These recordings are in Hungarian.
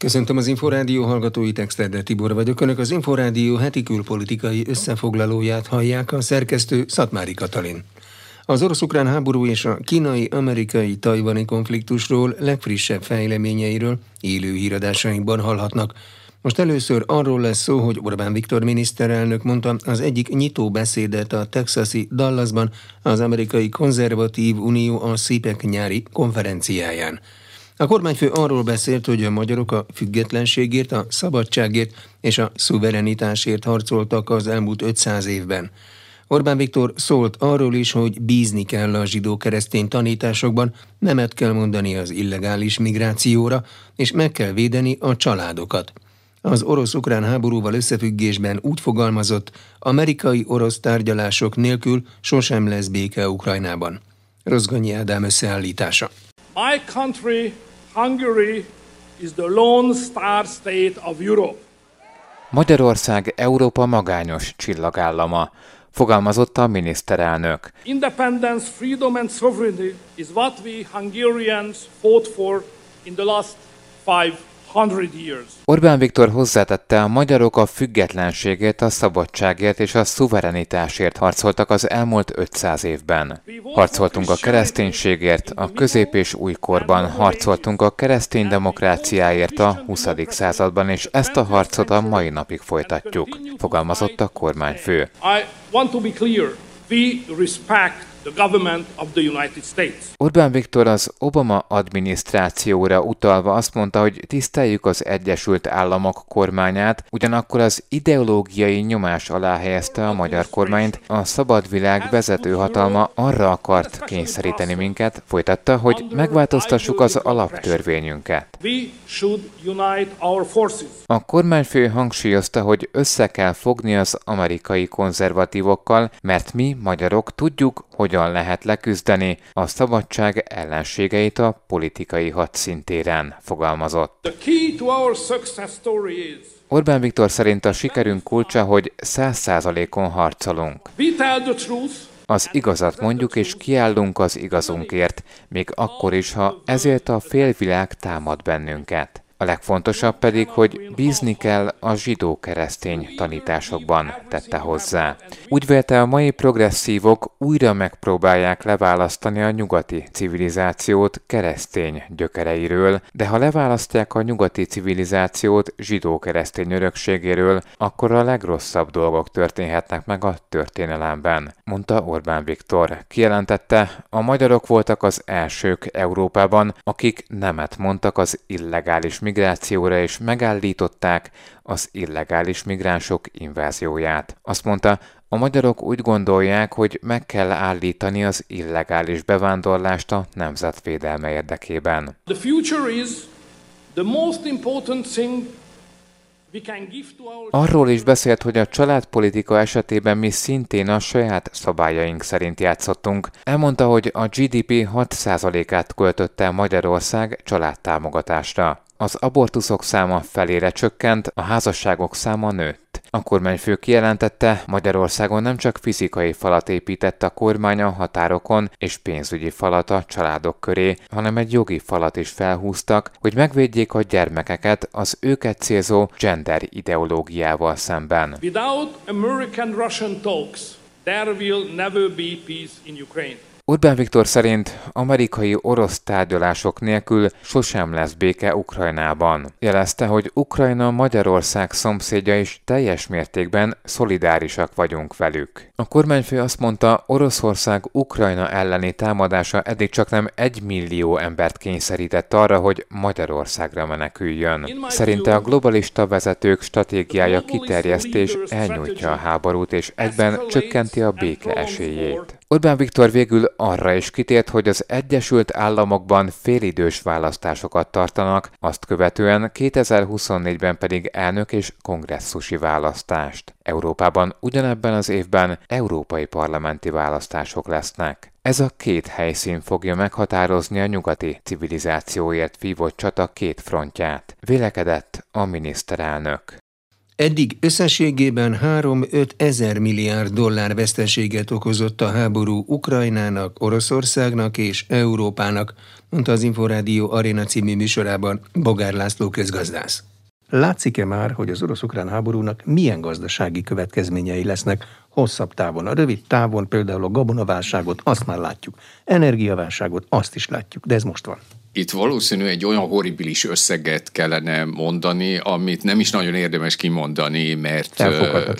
Köszöntöm az Inforádió hallgatói Texterde Tibor vagyok. Önök az Inforádió heti külpolitikai összefoglalóját hallják a szerkesztő Szatmári Katalin. Az orosz-ukrán háború és a kínai-amerikai tajvani konfliktusról legfrissebb fejleményeiről élő híradásainkban hallhatnak. Most először arról lesz szó, hogy Orbán Viktor miniszterelnök mondta az egyik nyitó beszédet a texasi Dallasban az amerikai konzervatív unió a SZIPEK nyári konferenciáján. A kormányfő arról beszélt, hogy a magyarok a függetlenségért, a szabadságért és a szuverenitásért harcoltak az elmúlt 500 évben. Orbán Viktor szólt arról is, hogy bízni kell a zsidó-keresztény tanításokban, nemet kell mondani az illegális migrációra, és meg kell védeni a családokat. Az orosz-ukrán háborúval összefüggésben úgy fogalmazott, amerikai-orosz tárgyalások nélkül sosem lesz béke Ukrajnában. Rozgonyi Ádám összeállítása. My country Hungary is the lone star state of Europe. Magyarország Európa magányos csillagállama, fogalmazott a miniszterelnök. Independence, freedom and sovereignty is what we Hungarians fought for in the last five Orbán Viktor hozzátette, a magyarok a függetlenségért, a szabadságért és a szuverenitásért harcoltak az elmúlt 500 évben. Harcoltunk a kereszténységért, a közép- és újkorban harcoltunk a keresztény demokráciáért a 20. században, és ezt a harcot a mai napig folytatjuk, fogalmazott a kormányfő. I want to be clear. We respect the government of the United States. Orbán Viktor az Obama adminisztrációra utalva azt mondta, hogy tiszteljük az Egyesült Államok kormányát, ugyanakkor az ideológiai nyomás alá helyezte a magyar kormányt, a szabad világ vezető hatalma arra akart kényszeríteni minket, folytatta, hogy megváltoztassuk az alaptörvényünket. A kormányfő hangsúlyozta, hogy össze kell fogni az amerikai konzervatívokkal, mert mi, magyarok, tudjuk, hogyan lehet leküzdeni a szabadság ellenségeit a politikai hadszintéren, fogalmazott. Orbán Viktor szerint a sikerünk kulcsa, hogy száz százalékon harcolunk. Az igazat mondjuk, és kiállunk az igazunkért, még akkor is, ha ezért a félvilág támad bennünket. A legfontosabb pedig, hogy bízni kell a zsidó-keresztény tanításokban, tette hozzá. Úgy vélte a mai progresszívok újra megpróbálják leválasztani a nyugati civilizációt keresztény gyökereiről, de ha leválasztják a nyugati civilizációt zsidó-keresztény örökségéről, akkor a legrosszabb dolgok történhetnek meg a történelemben, mondta Orbán Viktor. Kijelentette, a magyarok voltak az elsők Európában, akik nemet mondtak az illegális migrációra és megállították az illegális migránsok invázióját. Azt mondta, a magyarok úgy gondolják, hogy meg kell állítani az illegális bevándorlást a nemzetvédelme érdekében. The future is the most important thing Arról is beszélt, hogy a családpolitika esetében mi szintén a saját szabályaink szerint játszottunk. Elmondta, hogy a GDP 6%-át költötte Magyarország családtámogatásra. Az abortuszok száma felére csökkent, a házasságok száma nőtt. A kormányfő kijelentette, Magyarországon nem csak fizikai falat épített a kormány a határokon és pénzügyi falat a családok köré, hanem egy jogi falat is felhúztak, hogy megvédjék a gyermekeket az őket célzó gender ideológiával szemben. Without American-Russian talks, there will never be peace in Ukraine. Orbán Viktor szerint amerikai-orosz tárgyalások nélkül sosem lesz béke Ukrajnában. Jelezte, hogy Ukrajna Magyarország szomszédja is teljes mértékben szolidárisak vagyunk velük. A kormányfő azt mondta, Oroszország Ukrajna elleni támadása eddig csak nem egy millió embert kényszerített arra, hogy Magyarországra meneküljön. Szerinte a globalista vezetők stratégiája kiterjesztés elnyújtja a háborút és egyben csökkenti a béke esélyét. Orbán Viktor végül arra is kitért, hogy az Egyesült Államokban félidős választásokat tartanak, azt követően 2024-ben pedig elnök és kongresszusi választást. Európában ugyanebben az évben európai parlamenti választások lesznek. Ez a két helyszín fogja meghatározni a nyugati civilizációért vívott csata két frontját, vélekedett a miniszterelnök. Eddig összességében 3-5 ezer milliárd dollár veszteséget okozott a háború Ukrajnának, Oroszországnak és Európának, mondta az Inforádió Arena című műsorában Bogár László közgazdász. Látszik-e már, hogy az orosz-ukrán háborúnak milyen gazdasági következményei lesznek hosszabb távon? A rövid távon például a gabonaválságot, azt már látjuk. Energiaválságot, azt is látjuk, de ez most van itt valószínű egy olyan horribilis összeget kellene mondani, amit nem is nagyon érdemes kimondani, mert,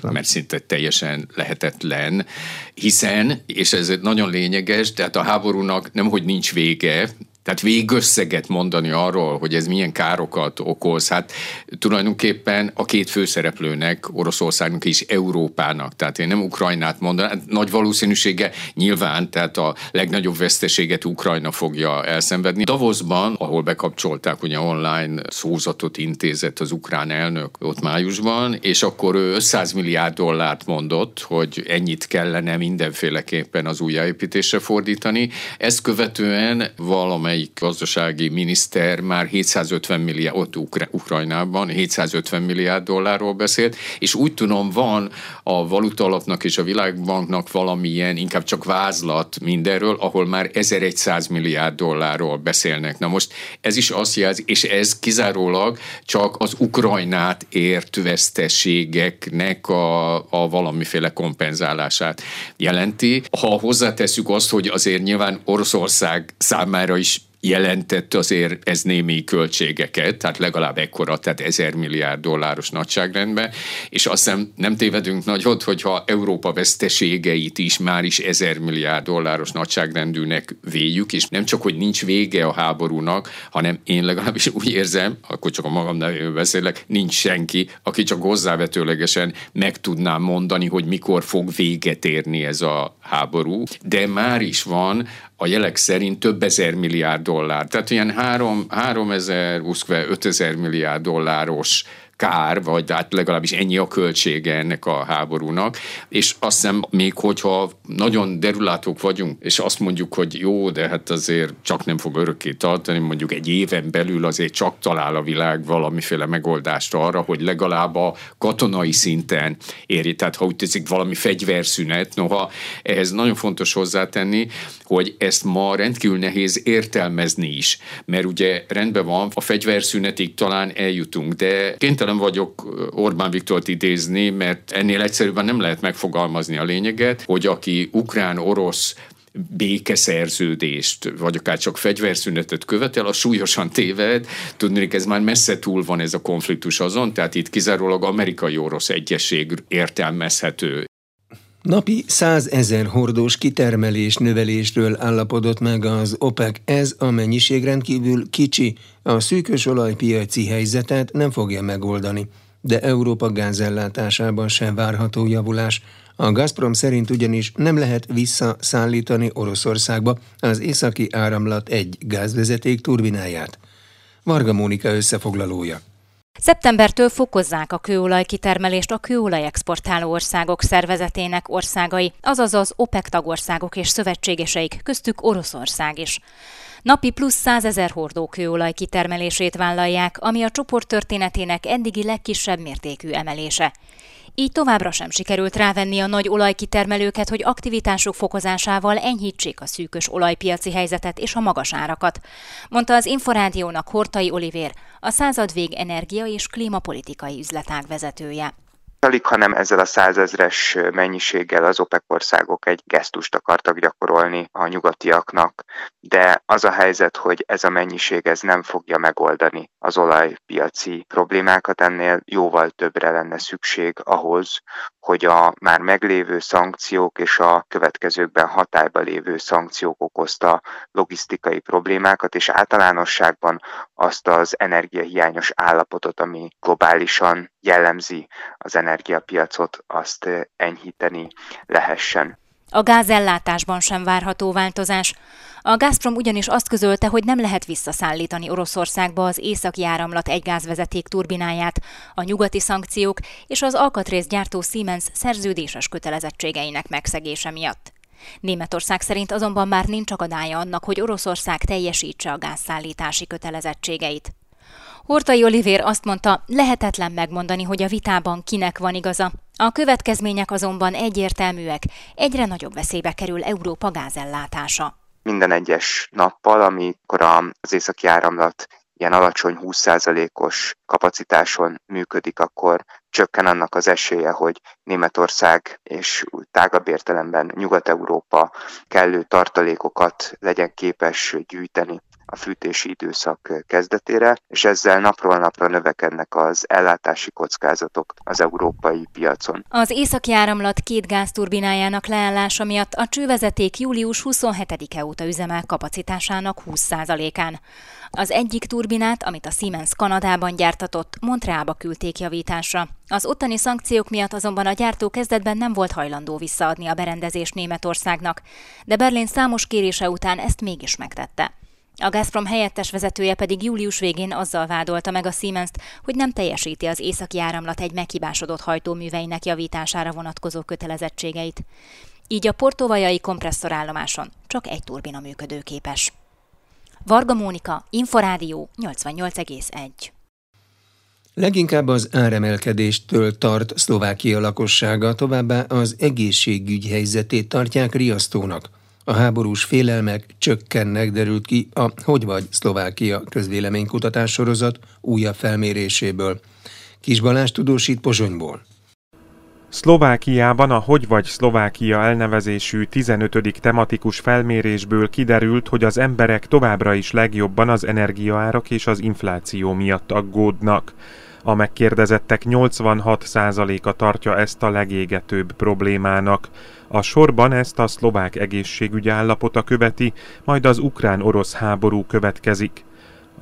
mert szinte teljesen lehetetlen, hiszen, és ez nagyon lényeges, tehát a háborúnak nem, hogy nincs vége, tehát végösszeget mondani arról, hogy ez milyen károkat okoz, hát tulajdonképpen a két főszereplőnek, Oroszországnak és Európának, tehát én nem Ukrajnát mondanám, hát nagy valószínűsége nyilván, tehát a legnagyobb veszteséget Ukrajna fogja elszenvedni. Davosban, ahol bekapcsolták ugye online szózatot intézett az ukrán elnök ott májusban, és akkor ő 500 milliárd dollárt mondott, hogy ennyit kellene mindenféleképpen az újjáépítésre fordítani. Ezt követően valamely valamelyik gazdasági miniszter már 750 milliárd, ott Ukra- Ukrajnában 750 milliárd dollárról beszélt, és úgy tudom van a valuta alapnak és a világbanknak valamilyen, inkább csak vázlat mindenről, ahol már 1100 milliárd dollárról beszélnek. Na most ez is azt jelzi, és ez kizárólag csak az Ukrajnát ért veszteségeknek a, a valamiféle kompenzálását jelenti. Ha hozzáteszük azt, hogy azért nyilván Oroszország számára is jelentett azért ez némi költségeket, tehát legalább ekkora, tehát ezer milliárd dolláros nagyságrendben, és azt hiszem nem tévedünk nagyot, hogyha Európa veszteségeit is már is ezer milliárd dolláros nagyságrendűnek véljük, és nem csak, hogy nincs vége a háborúnak, hanem én legalábbis úgy érzem, akkor csak a magam nevében beszélek, nincs senki, aki csak hozzávetőlegesen meg tudná mondani, hogy mikor fog véget érni ez a háború, de már is van a jelek szerint több ezer milliárd dollár. Tehát ilyen 3, 3 ezer, 5 ezer milliárd dolláros kár, vagy hát legalábbis ennyi a költsége ennek a háborúnak, és azt hiszem még hogyha nagyon derülátók vagyunk, és azt mondjuk, hogy jó, de hát azért csak nem fog örökké tartani, mondjuk egy éven belül azért csak talál a világ valamiféle megoldást arra, hogy legalább a katonai szinten éri, tehát ha úgy teszik valami fegyverszünet, noha ehhez nagyon fontos hozzátenni, hogy ezt ma rendkívül nehéz értelmezni is, mert ugye rendben van, a fegyverszünetig talán eljutunk, de kénytelen nem vagyok Orbán Viktort idézni, mert ennél egyszerűbben nem lehet megfogalmazni a lényeget, hogy aki ukrán-orosz békeszerződést, vagy akár csak fegyverszünetet követel, az súlyosan téved. Tudni, ez már messze túl van ez a konfliktus azon, tehát itt kizárólag amerikai-orosz egyesség értelmezhető. Napi 100 ezer hordós kitermelés növelésről állapodott meg az OPEC. Ez a mennyiség rendkívül kicsi, a szűkös olajpiaci helyzetet nem fogja megoldani, de Európa gázellátásában sem várható javulás. A Gazprom szerint ugyanis nem lehet visszaszállítani Oroszországba az északi áramlat egy gázvezeték turbináját. Varga Mónika összefoglalója. Szeptembertől fokozzák a kőolaj kitermelést a kőolaj exportáló országok szervezetének országai, azaz az OPEC tagországok és szövetségeseik, köztük Oroszország is. Napi plusz 100 ezer hordó kőolaj kitermelését vállalják, ami a csoport történetének eddigi legkisebb mértékű emelése. Így továbbra sem sikerült rávenni a nagy olajkitermelőket, hogy aktivitásuk fokozásával enyhítsék a szűkös olajpiaci helyzetet és a magas árakat, mondta az Inforádiónak Hortai Olivér, a századvég energia és klímapolitikai üzletág vezetője. Alig, hanem ezzel a százezres mennyiséggel az OPEC országok egy gesztust akartak gyakorolni a nyugatiaknak, de az a helyzet, hogy ez a mennyiség ez nem fogja megoldani az olajpiaci problémákat, ennél jóval többre lenne szükség ahhoz, hogy a már meglévő szankciók és a következőkben hatályba lévő szankciók okozta logisztikai problémákat, és általánosságban azt az energiahiányos állapotot, ami globálisan jellemzi az energiapiacot, azt enyhíteni lehessen. A gázellátásban sem várható változás. A Gazprom ugyanis azt közölte, hogy nem lehet visszaszállítani Oroszországba az északi áramlat egy gázvezeték turbináját, a nyugati szankciók és az alkatrészgyártó Siemens szerződéses kötelezettségeinek megszegése miatt. Németország szerint azonban már nincs akadálya annak, hogy Oroszország teljesítse a gázszállítási kötelezettségeit. Hortai Olivér azt mondta, lehetetlen megmondani, hogy a vitában kinek van igaza. A következmények azonban egyértelműek, egyre nagyobb veszélybe kerül Európa gázellátása. Minden egyes nappal, amikor az északi áramlat ilyen alacsony 20%-os kapacitáson működik, akkor csökken annak az esélye, hogy Németország és tágabb értelemben Nyugat-Európa kellő tartalékokat legyen képes gyűjteni a fűtési időszak kezdetére, és ezzel napról napra növekednek az ellátási kockázatok az európai piacon. Az északi áramlat két gázturbinájának leállása miatt a csővezeték július 27-e óta üzemel kapacitásának 20%-án. Az egyik turbinát, amit a Siemens Kanadában gyártatott, Montrealba küldték javításra. Az ottani szankciók miatt azonban a gyártó kezdetben nem volt hajlandó visszaadni a berendezést Németországnak, de Berlin számos kérése után ezt mégis megtette. A Gazprom helyettes vezetője pedig július végén azzal vádolta meg a Siemens-t, hogy nem teljesíti az északi áramlat egy meghibásodott hajtóműveinek javítására vonatkozó kötelezettségeit. Így a portovajai kompresszorállomáson csak egy turbina működőképes. Varga Mónika, Inforádió 88,1 Leginkább az áremelkedéstől tart Szlovákia lakossága, továbbá az egészségügy helyzetét tartják riasztónak. A háborús félelmek csökkennek, derült ki a Hogy vagy Szlovákia közvéleménykutatás sorozat újabb felméréséből. Kis Balázs tudósít Pozsonyból. Szlovákiában a Hogy vagy Szlovákia elnevezésű 15. tematikus felmérésből kiderült, hogy az emberek továbbra is legjobban az energiaárak és az infláció miatt aggódnak. A megkérdezettek 86%-a tartja ezt a legégetőbb problémának. A sorban ezt a szlovák egészségügy állapota követi, majd az ukrán-orosz háború következik.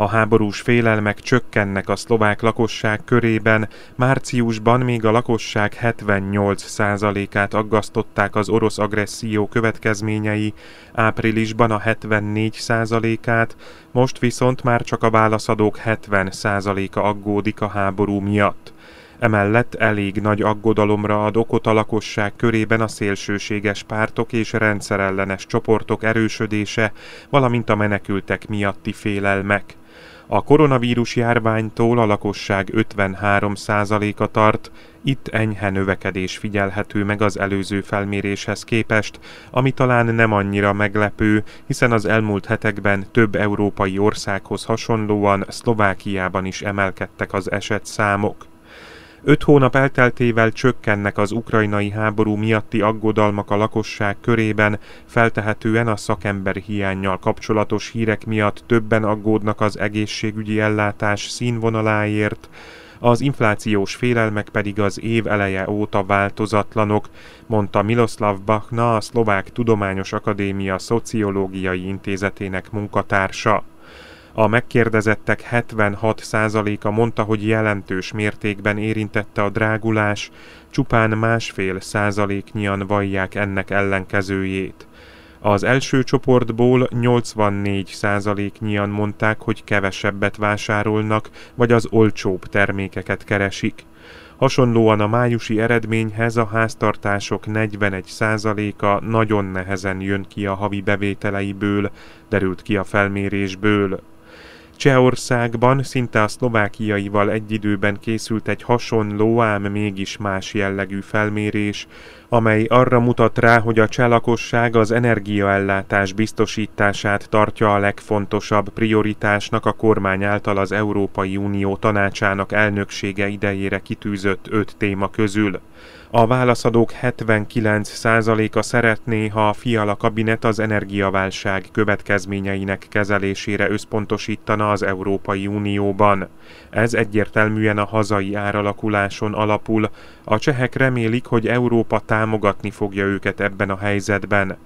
A háborús félelmek csökkennek a szlovák lakosság körében, márciusban még a lakosság 78%-át aggasztották az orosz agresszió következményei, áprilisban a 74%-át, most viszont már csak a válaszadók 70%-a aggódik a háború miatt. Emellett elég nagy aggodalomra ad okot a lakosság körében a szélsőséges pártok és rendszerellenes csoportok erősödése, valamint a menekültek miatti félelmek. A koronavírus járványtól a lakosság 53%-a tart, itt enyhe növekedés figyelhető meg az előző felméréshez képest, ami talán nem annyira meglepő, hiszen az elmúlt hetekben több európai országhoz hasonlóan Szlovákiában is emelkedtek az esetszámok. Öt hónap elteltével csökkennek az ukrajnai háború miatti aggodalmak a lakosság körében, feltehetően a szakember hiányjal kapcsolatos hírek miatt többen aggódnak az egészségügyi ellátás színvonaláért, az inflációs félelmek pedig az év eleje óta változatlanok, mondta Miloslav Bachna, a Szlovák Tudományos Akadémia Szociológiai Intézetének munkatársa. A megkérdezettek 76%-a mondta, hogy jelentős mértékben érintette a drágulás, csupán másfél százaléknyian vallják ennek ellenkezőjét. Az első csoportból 84 százaléknyian mondták, hogy kevesebbet vásárolnak, vagy az olcsóbb termékeket keresik. Hasonlóan a májusi eredményhez a háztartások 41%-a nagyon nehezen jön ki a havi bevételeiből, derült ki a felmérésből. Csehországban szinte a szlovákiaival egy időben készült egy hasonló, ám mégis más jellegű felmérés, amely arra mutat rá, hogy a cselakosság az energiaellátás biztosítását tartja a legfontosabb prioritásnak a kormány által az Európai Unió tanácsának elnöksége idejére kitűzött öt téma közül. A válaszadók 79%-a szeretné, ha a Fiala kabinet az energiaválság következményeinek kezelésére összpontosítana az Európai Unióban. Ez egyértelműen a hazai áralakuláson alapul. A csehek remélik, hogy Európa támogatni fogja őket ebben a helyzetben.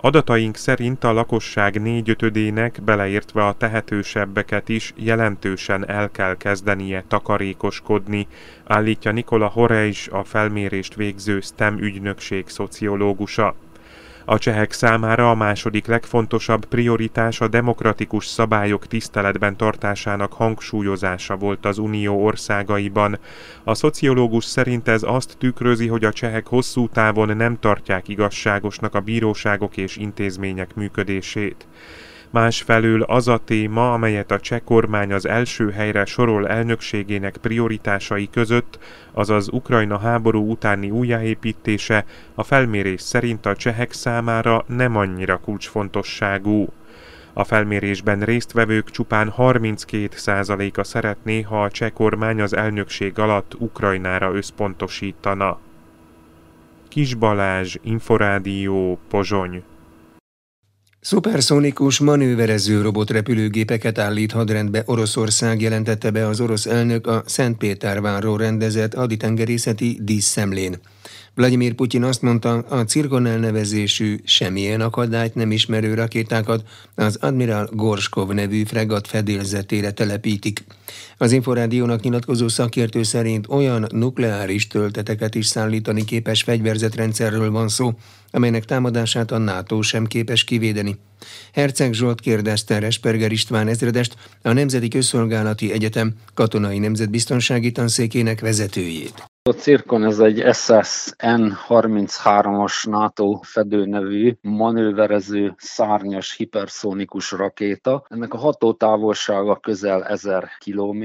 Adataink szerint a lakosság négyötödének, beleértve a tehetősebbeket is jelentősen el kell kezdenie takarékoskodni, állítja Nikola Horeis, a felmérést végző STEM ügynökség szociológusa. A csehek számára a második legfontosabb prioritás a demokratikus szabályok tiszteletben tartásának hangsúlyozása volt az unió országaiban. A szociológus szerint ez azt tükrözi, hogy a csehek hosszú távon nem tartják igazságosnak a bíróságok és intézmények működését. Másfelől az a téma, amelyet a cseh kormány az első helyre sorol elnökségének prioritásai között, azaz Ukrajna háború utáni újjáépítése, a felmérés szerint a csehek számára nem annyira kulcsfontosságú. A felmérésben résztvevők csupán 32%-a szeretné, ha a cseh kormány az elnökség alatt Ukrajnára összpontosítana. Kis Balázs, Inforádió, Pozsony Szuperszonikus manőverező robotrepülőgépeket állít hadrendbe Oroszország jelentette be az orosz elnök a Szentpétervárról rendezett haditengerészeti díszszemlén. Vladimir Putyin azt mondta, a Cirkon elnevezésű semmilyen akadályt nem ismerő rakétákat az Admiral Gorskov nevű fregat fedélzetére telepítik. Az Inforádiónak nyilatkozó szakértő szerint olyan nukleáris tölteteket is szállítani képes fegyverzetrendszerről van szó, amelynek támadását a NATO sem képes kivédeni. Herceg Zsolt kérdezte Resperger István ezredest, a Nemzeti Közszolgálati Egyetem katonai nemzetbiztonsági tanszékének vezetőjét. A Cirkon ez egy SSN-33-as NATO fedőnevű manőverező szárnyas hiperszónikus rakéta. Ennek a hatótávolsága közel 1000 km.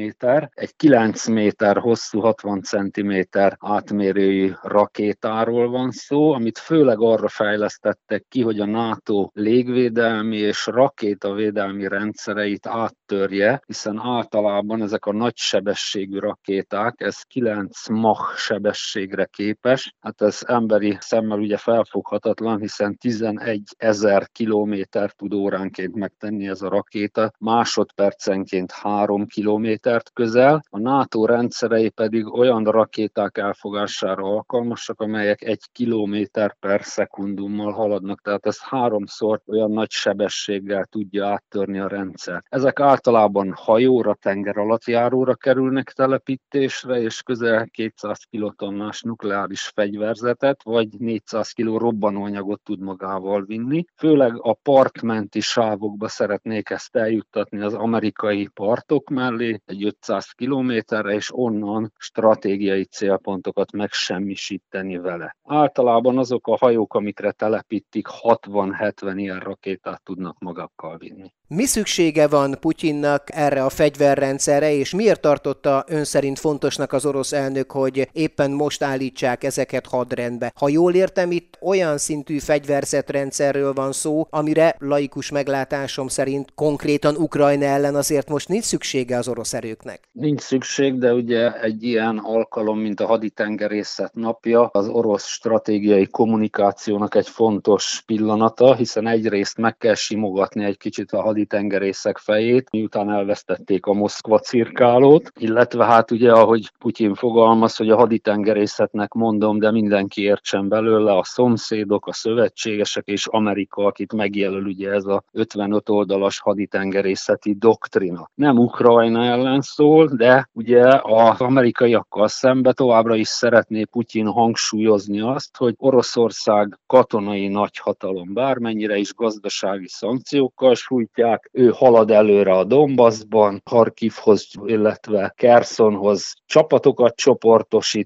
Egy 9 méter hosszú, 60 cm átmérőjű rakétáról van szó, amit főleg arra fejlesztettek ki, hogy a NATO légvédelmi és rakétavédelmi rendszereit áttörje, hiszen általában ezek a nagy sebességű rakéták, ez 9 Mach sebességre képes. Hát ez emberi szemmel ugye felfoghatatlan, hiszen 11 ezer kilométert tud óránként megtenni ez a rakéta, másodpercenként 3 kilométert közel. A NATO rendszerei pedig olyan rakéták elfogására alkalmasak, amelyek egy kilométer per szekundummal haladnak, tehát ez háromszor olyan nagy sebességgel tudja áttörni a rendszer. Ezek általában hajóra, tenger alatt járóra kerülnek telepítésre, és közel 200 kilotonnás nukleáris fegyverzetet, vagy 400 kg robbanóanyagot tud magával vinni. Főleg a partmenti sávokba szeretnék ezt eljuttatni az amerikai partok mellé, egy 500 kilométerre, és onnan stratégiai célpontokat megsemmisíteni vele. Általában azok a hajók, amikre telepítik, 60-70 ilyen rakétát tudnak magakkal vinni. Mi szüksége van Putyinnak erre a fegyverrendszerre, és miért tartotta ön szerint fontosnak az orosz elnök, hogy éppen most állítsák ezeket hadrendbe? Ha jól értem, itt olyan szintű fegyverzetrendszerről van szó, amire laikus meglátásom szerint konkrétan Ukrajna ellen azért most nincs szüksége az orosz erőknek. Nincs szükség, de ugye egy ilyen alkalom, mint a haditengerészet napja, az orosz stratégiai kommunikációnak egy fontos pillanata, hiszen egyrészt meg kell simogatni egy kicsit a haditengerészek fejét, miután elvesztették a Moszkva cirkálót, illetve hát ugye, ahogy Putyin fogalmaz, hogy a haditengerészetnek mondom, de mindenki értsen belőle, a szomszédok, a szövetségesek és Amerika, akit megjelöl ugye ez a 55 oldalas haditengerészeti doktrina. Nem Ukrajna ellen szól, de ugye az amerikaiakkal szembe továbbra is szeretné Putyin hangsúlyozni azt, hogy Oroszország katonai nagyhatalom, bármennyire is gazdasági szankciókkal sújtják, ő halad előre a Donbassban, Harkivhoz, illetve Kersonhoz csapatokat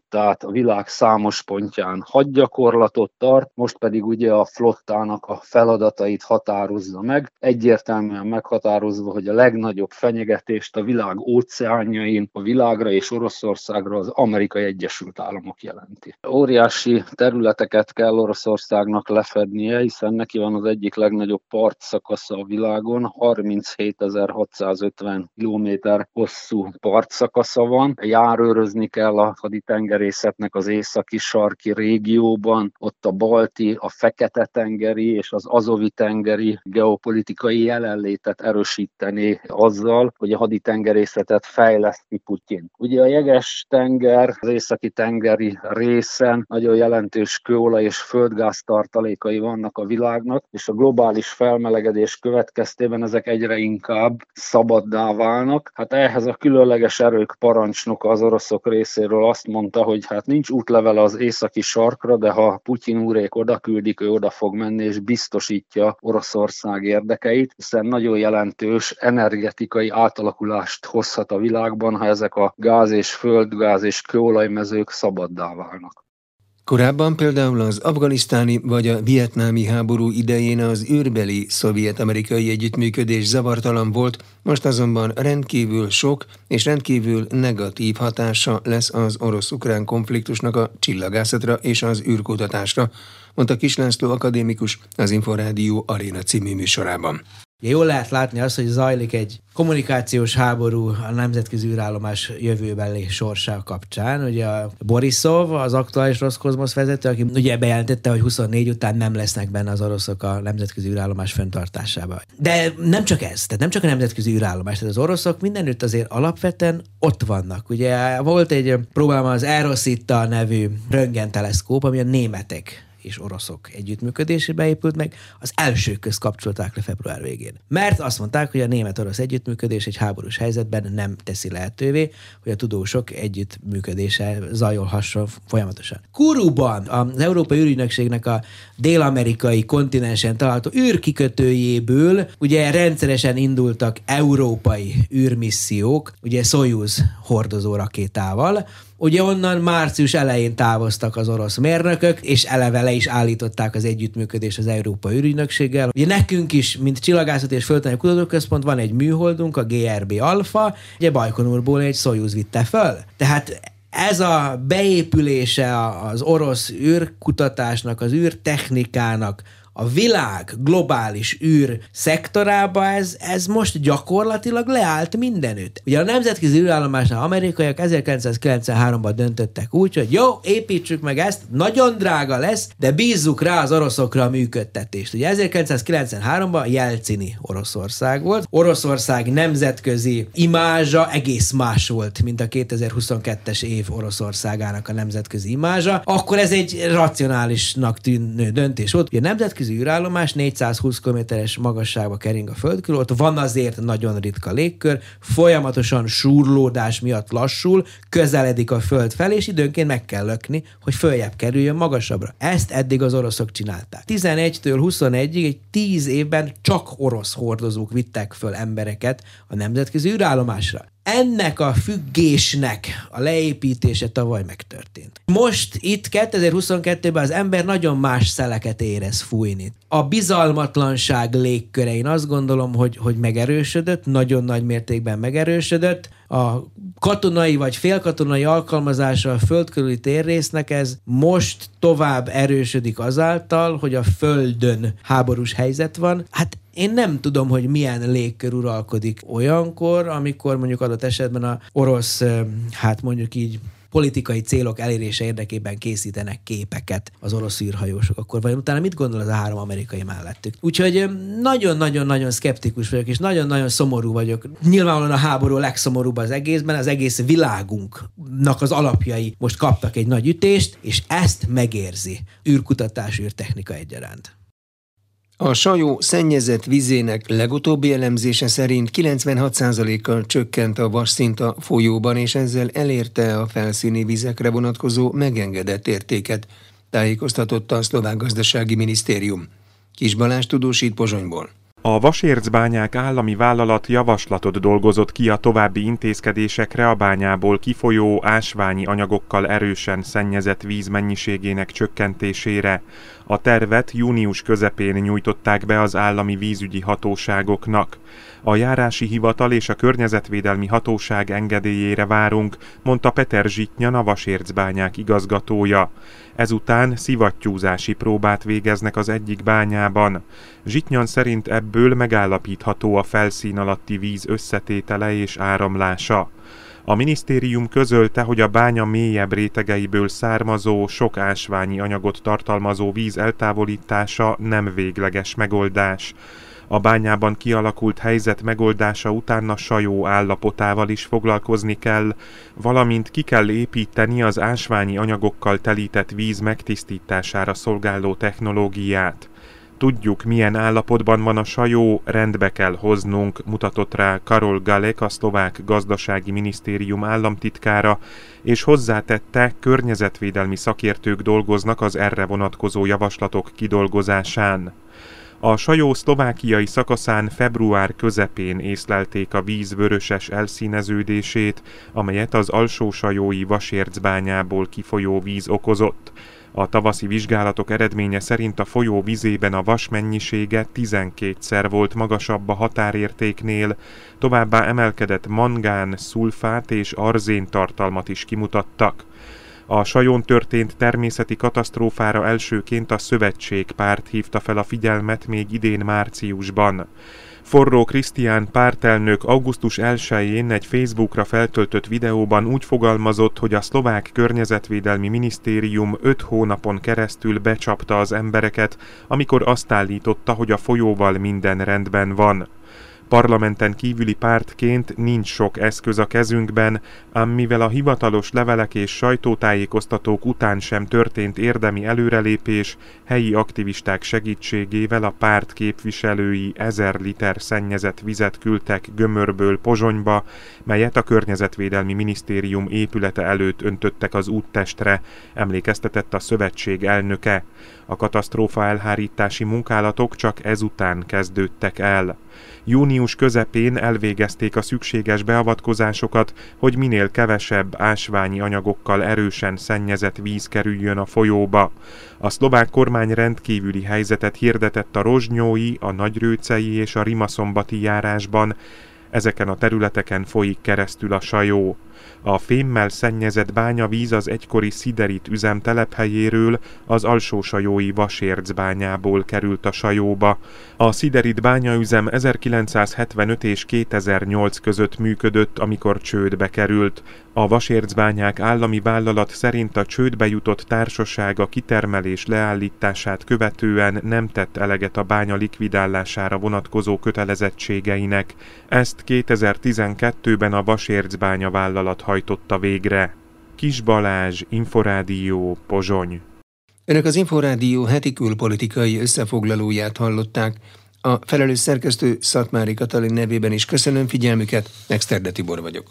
tehát a világ számos pontján hadgyakorlatot tart, most pedig ugye a flottának a feladatait határozza meg, egyértelműen meghatározva, hogy a legnagyobb fenyegetést a világ óceánjain, a világra és Oroszországra az Amerikai Egyesült Államok jelenti. Óriási területeket kell Oroszországnak lefednie, hiszen neki van az egyik legnagyobb partszakasza a világon, 37.650 km hosszú partszakasza van, járőrözni kell a haditengerészetnek az északi sarki régióban, ott a balti, a fekete-tengeri és az azovi-tengeri geopolitikai jelenlétet erősíteni azzal, hogy a haditengerészetet fejleszti Putyin. Ugye a jeges tenger, az északi tengeri részen nagyon jelentős kőolaj és földgáz tartalékai vannak a világnak, és a globális felmelegedés következtében ezek egyre inkább szabaddá válnak. Hát ehhez a különleges erők parancsnoka az oroszok részéről azt mondta, hogy hát nincs útlevele az északi sarkra, de ha Putyin úrék oda küldik, ő oda fog menni, és biztosítja Oroszország érdekeit, hiszen nagyon jelentős energetikai átalakulást hozhat a világban, ha ezek a gáz és földgáz és kőolajmezők szabaddá válnak. Korábban például az afganisztáni vagy a vietnámi háború idején az űrbeli szovjet-amerikai együttműködés zavartalan volt, most azonban rendkívül sok és rendkívül negatív hatása lesz az orosz-ukrán konfliktusnak a csillagászatra és az űrkutatásra, mondta Kislászló akadémikus az Inforádió Aréna című műsorában. Jól lehet látni azt, hogy zajlik egy kommunikációs háború a nemzetközi űrállomás jövőbeli sorsa kapcsán. Ugye a Borisov, az aktuális Roszkozmosz vezető, aki ugye bejelentette, hogy 24 után nem lesznek benne az oroszok a nemzetközi űrállomás fenntartásában. De nem csak ez, tehát nem csak a nemzetközi űrállomás, tehát az oroszok mindenütt azért alapvetően ott vannak. Ugye volt egy próbálom az Aerosita nevű röntgenteleszkóp, ami a németek és oroszok együttműködésébe épült meg, az első közt kapcsolták le február végén. Mert azt mondták, hogy a német-orosz együttműködés egy háborús helyzetben nem teszi lehetővé, hogy a tudósok együttműködése zajolhasson folyamatosan. Kuruban az Európai űrügynökségnek a dél-amerikai kontinensen található űrkikötőjéből ugye rendszeresen indultak európai űrmissziók, ugye Soyuz hordozó rakétával, Ugye onnan március elején távoztak az orosz mérnökök, és eleve le is állították az együttműködést az Európai űrügynökséggel. Ugye nekünk is, mint Csillagászat és Földtani Kutatóközpont van egy műholdunk, a GRB Alpha, ugye Bajkonurból egy Soyuz vitte föl. Tehát ez a beépülése az orosz űrkutatásnak, az űrtechnikának, a világ globális űr szektorába ez, ez most gyakorlatilag leállt mindenütt. Ugye a nemzetközi űrállomásnál amerikaiak 1993-ban döntöttek úgy, hogy jó, építsük meg ezt, nagyon drága lesz, de bízzuk rá az oroszokra a működtetést. Ugye 1993-ban Jelcini Oroszország volt. Oroszország nemzetközi imázsa egész más volt, mint a 2022-es év Oroszországának a nemzetközi imázsa. Akkor ez egy racionálisnak tűnő döntés volt. Ugye a nemzetközi nemzetközi űrállomás 420 km-es magasságba kering a föld körül, ott van azért nagyon ritka légkör, folyamatosan súrlódás miatt lassul, közeledik a föld felé, és időnként meg kell lökni, hogy följebb kerüljön magasabbra. Ezt eddig az oroszok csinálták. 11-től 21-ig egy 10 évben csak orosz hordozók vittek föl embereket a nemzetközi űrállomásra ennek a függésnek a leépítése tavaly megtörtént. Most itt 2022-ben az ember nagyon más szeleket érez fújni. A bizalmatlanság légköre, én azt gondolom, hogy, hogy megerősödött, nagyon nagy mértékben megerősödött. A katonai vagy félkatonai alkalmazása a földkörüli térrésznek ez most tovább erősödik azáltal, hogy a földön háborús helyzet van. Hát én nem tudom, hogy milyen légkör uralkodik olyankor, amikor mondjuk adott esetben a orosz, hát mondjuk így politikai célok elérése érdekében készítenek képeket az orosz űrhajósok, akkor vajon utána mit gondol az a három amerikai mellettük? Úgyhogy nagyon-nagyon-nagyon szkeptikus vagyok, és nagyon-nagyon szomorú vagyok. Nyilvánvalóan a háború a legszomorúbb az egészben, az egész világunknak az alapjai most kaptak egy nagy ütést, és ezt megérzi űrkutatás, űrtechnika egyaránt. A sajó szennyezett vizének legutóbbi elemzése szerint 96%-kal csökkent a vasszint a folyóban, és ezzel elérte a felszíni vizekre vonatkozó megengedett értéket, tájékoztatotta a szlovák gazdasági minisztérium. Kis Balázs tudósít Pozsonyból. A Vasércbányák állami vállalat javaslatot dolgozott ki a további intézkedésekre a bányából kifolyó ásványi anyagokkal erősen szennyezett víz mennyiségének csökkentésére. A tervet június közepén nyújtották be az állami vízügyi hatóságoknak. A járási hivatal és a környezetvédelmi hatóság engedélyére várunk, mondta Peter Zsitnyan, a Vasércbányák igazgatója. Ezután szivattyúzási próbát végeznek az egyik bányában. Zsitnyan szerint ebből megállapítható a felszín alatti víz összetétele és áramlása. A minisztérium közölte, hogy a bánya mélyebb rétegeiből származó, sok ásványi anyagot tartalmazó víz eltávolítása nem végleges megoldás. A bányában kialakult helyzet megoldása után a sajó állapotával is foglalkozni kell, valamint ki kell építeni az ásványi anyagokkal telített víz megtisztítására szolgáló technológiát. Tudjuk, milyen állapotban van a sajó, rendbe kell hoznunk, mutatott rá Karol Galek, a szlovák gazdasági minisztérium államtitkára, és hozzátette, környezetvédelmi szakértők dolgoznak az erre vonatkozó javaslatok kidolgozásán. A Sajó szlovákiai szakaszán február közepén észlelték a víz vöröses elszíneződését, amelyet az alsó sajói vasércbányából kifolyó víz okozott. A tavaszi vizsgálatok eredménye szerint a folyó vizében a vas mennyisége 12-szer volt magasabb a határértéknél, továbbá emelkedett mangán, szulfát és arzén tartalmat is kimutattak. A Sajon történt természeti katasztrófára elsőként a Szövetségpárt hívta fel a figyelmet még idén márciusban. Forró Krisztián pártelnök augusztus 1-én egy Facebookra feltöltött videóban úgy fogalmazott, hogy a szlovák környezetvédelmi minisztérium öt hónapon keresztül becsapta az embereket, amikor azt állította, hogy a folyóval minden rendben van. Parlamenten kívüli pártként nincs sok eszköz a kezünkben, ám mivel a hivatalos levelek és sajtótájékoztatók után sem történt érdemi előrelépés, helyi aktivisták segítségével a párt képviselői ezer liter szennyezett vizet küldtek Gömörből Pozsonyba, melyet a Környezetvédelmi Minisztérium épülete előtt öntöttek az úttestre, emlékeztetett a szövetség elnöke. A katasztrófa elhárítási munkálatok csak ezután kezdődtek el. Június közepén elvégezték a szükséges beavatkozásokat, hogy minél kevesebb ásványi anyagokkal erősen szennyezett víz kerüljön a folyóba. A szlovák kormány rendkívüli helyzetet hirdetett a rozsnyói, a nagyrőcei és a rimaszombati járásban, Ezeken a területeken folyik keresztül a sajó. A fémmel szennyezett bányavíz az egykori sziderit üzem telephelyéről az alsósajói vasércbányából került a sajóba. A sziderit bányaüzem 1975 és 2008 között működött, amikor csődbe került. A vasércbányák állami vállalat szerint a csődbe jutott társaság a kitermelés leállítását követően nem tett eleget a bánya likvidálására vonatkozó kötelezettségeinek. Ezt 2012-ben a vasércbánya vállalat hajtotta végre. Kis Balázs, Inforádió, Pozsony. Önök az Inforádió heti külpolitikai összefoglalóját hallották. A felelős szerkesztő Szatmári Katalin nevében is köszönöm figyelmüket, Exterde Tibor vagyok.